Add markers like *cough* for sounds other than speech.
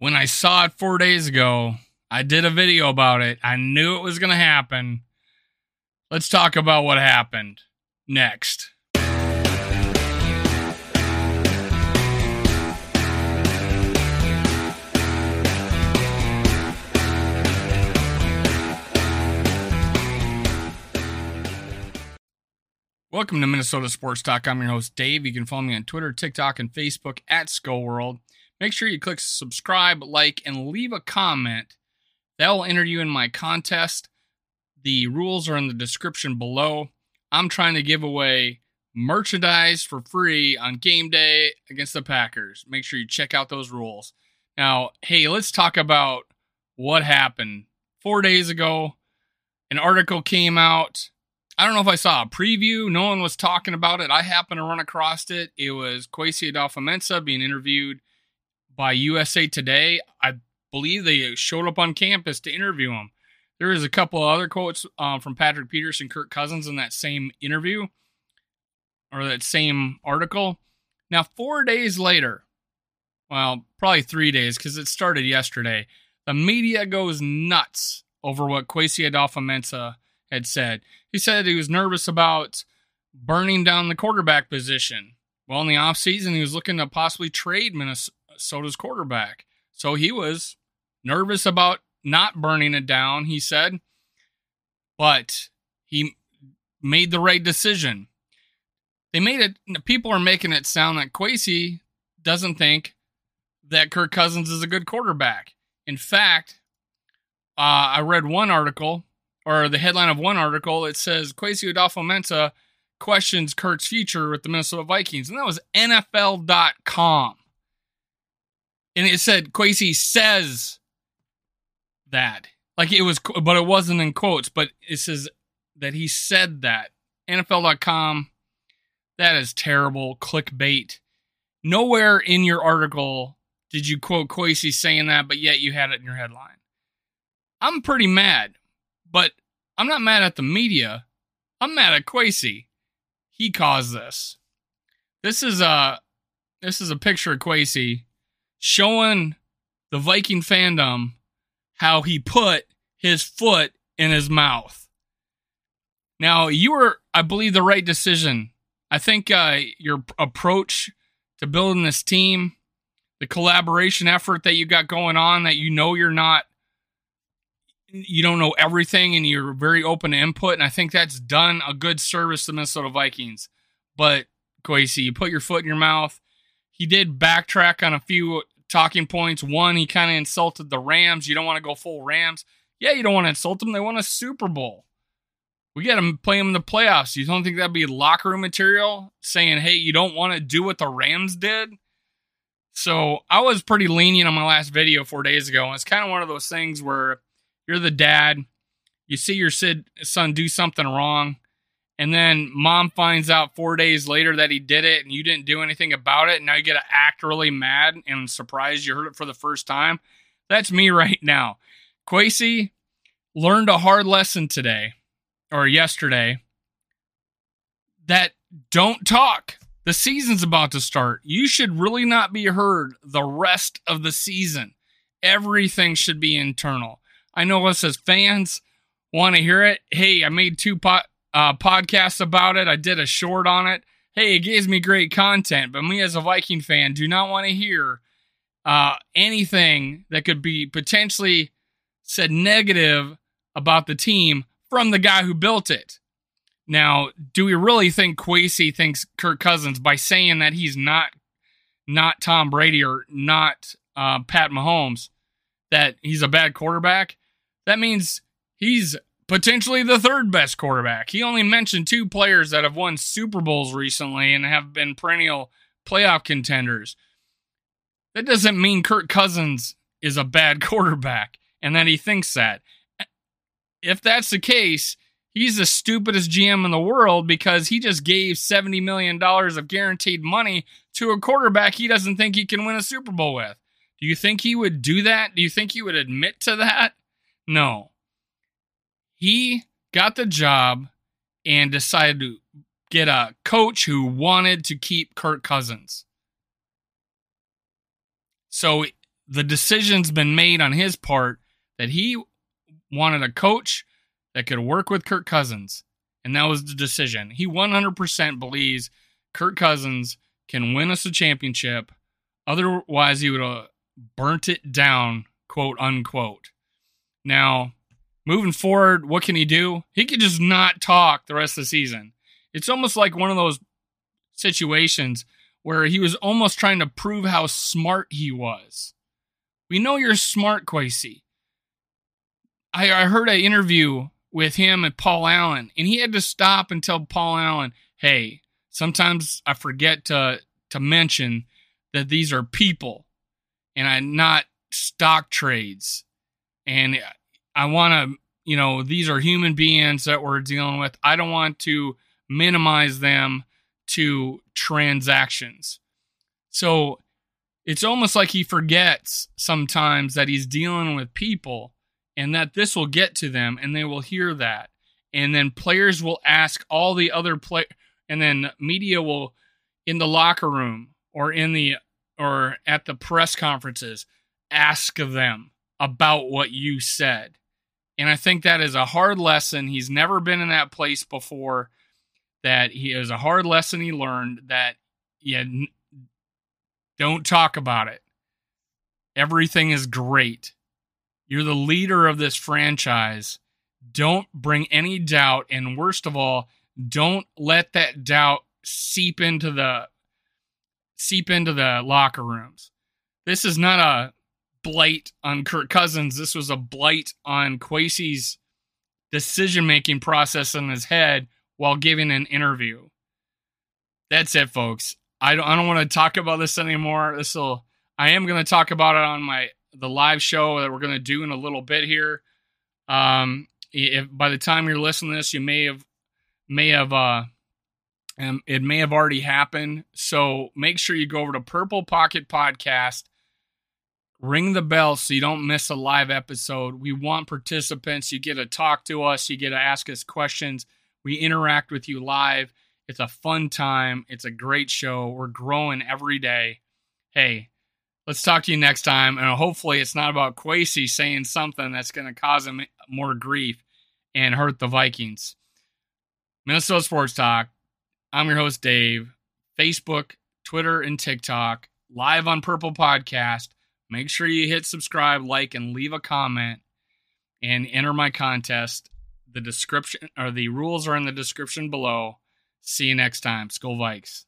When I saw it four days ago, I did a video about it. I knew it was going to happen. Let's talk about what happened next. Welcome to Minnesota Sports Talk. I'm your host, Dave. You can follow me on Twitter, TikTok, and Facebook at Skull World. Make sure you click subscribe, like, and leave a comment. That will enter you in my contest. The rules are in the description below. I'm trying to give away merchandise for free on game day against the Packers. Make sure you check out those rules. Now, hey, let's talk about what happened. Four days ago, an article came out I don't know if I saw a preview. No one was talking about it. I happened to run across it. It was Kwesi Adofo-Mensah being interviewed by USA Today. I believe they showed up on campus to interview him. There is a couple of other quotes um, from Patrick Peterson, Kirk Cousins in that same interview or that same article. Now, four days later, well, probably three days because it started yesterday, the media goes nuts over what Kwesi Adofo-Mensah had said. He said he was nervous about burning down the quarterback position. Well, in the offseason, he was looking to possibly trade Minnesota's quarterback. So he was nervous about not burning it down, he said. But he made the right decision. They made it, people are making it sound like Kwesi doesn't think that Kirk Cousins is a good quarterback. In fact, uh, I read one article or the headline of one article, it says Kwesi Adofo-Mensah questions Kirk's future with the Minnesota Vikings, and that was NFL.com. And it said Kwesi says that, like it was, but it wasn't in quotes, but it says that he said that. NFL.com. That is terrible clickbait. Nowhere in your article did you quote Kwesi saying that, but yet you had it in your headline. I'm pretty mad but I'm not mad at the media. I'm mad at Kwesi. He caused this. This is a this is a picture of Kwesi showing the Viking fandom how he put his foot in his mouth. Now, you were, I believe, the right decision. I think uh, your approach to building this team, the collaboration effort that you got going on, that you know you're not you don't know everything and you're very open to input. And I think that's done a good service to Minnesota Vikings. But Kwesi, you put your foot in your mouth. He did backtrack on a few talking points. One, he kind of insulted the Rams. You don't want to go full Rams. Yeah, you don't want to insult them. They won a Super Bowl. We got to play them in the playoffs. You don't think that'd be locker room material saying, hey, you don't want to do what the Rams did? So I was pretty lenient on my last video four days ago. And it's kind of one of those things where you're the dad. You see your son do something wrong, and then mom finds out four days later that he did it and you didn't do anything about it. And now you get to act really mad and surprised you heard it for the first time. That's me *laughs* right now. Kwesi learned a hard lesson today or yesterday that don't talk. The season's about to start. You should really not be heard the rest of the season. Everything should be internal. I know us as fans want to hear it. Hey, I made two po- uh, podcasts about it. I did a short on it. Hey, it gives me great content, but me as a Viking fan do not want to hear uh, anything that could be potentially said negative about the team from the guy who built it. Now, do we really think Kwesi thinks Kirk Cousins by saying that he's not not Tom Brady or not uh, Pat Mahomes that he's a bad quarterback? that means he's potentially the third best quarterback. He only mentioned two players that have won Super Bowls recently and have been perennial playoff contenders. That doesn't mean Kirk Cousins is a bad *laughs* quarterback and that he thinks that. If that's the case, he's the stupidest GM in the world because he just gave $70 million of guaranteed money to a quarterback he doesn't think he can win a Super Bowl with. Do you think he would do that? Do you think he would admit to that? No. He got the job and decided to get a coach who wanted to keep Kirk Cousins. So the decision's been made on his part that he wanted a coach that could work with Kirk Cousins. And that was the decision. He 100% believes Kirk Cousins can win us a championship. Otherwise, he would have burnt it down, quote unquote. Now, moving forward, what can he do? He could just not talk the rest of the season. It's almost like one of those situations where he was almost trying to prove how smart he was. We know you're smart, Kwesi. I, I heard an interview with him and Paul Allen, and he had to stop and tell Paul Allen, "Hey, sometimes I forget to to mention that these are people, and I not stock trades, and I want to, you know, these are human beings that we're dealing with. I don't want to minimize them to transactions. So it's almost like he forgets sometimes that he's dealing with people and that this will get to them and they will hear that. And then players will ask all the other play and then media will in the locker room or in the or at the press conferences ask them about what you said. And I think that is a hard lesson. He's never been in that place before. That he is a hard lesson he learned that yeah, don't talk about it. Everything is great. You're the leader of this franchise. Don't bring any doubt. And worst of all, don't let that doubt seep into the seep into the locker rooms. This is not a blight on Kirk Cousins. This was a blight on Kwesi's decision making process in his head while giving an interview. That's it, folks. I don't I don't want to talk about this anymore. This will I am going to talk about it on my the live show that we're going to do in a little bit here. Um, if by the time you're listening to this, you may have may have uh, um, it may have already happened. So make sure you go over to Purple Pocket Podcast. Ring the bell so you don't miss a live episode. We want participants. You get to talk to us. You get to ask us questions. We interact with you live. It's a fun time. It's a great show. We're growing every day. Hey, let's talk to you next time. And hopefully, it's not about Kwesi saying something that's going to cause him more grief and hurt the Vikings. Minnesota Sports Talk. I'm your host, Dave. Facebook, Twitter, and TikTok. Live on Purple Podcast. Make sure you hit subscribe, like, and leave a comment and enter my contest. The description or the rules are in the description below. See you next time. Skull Vikes.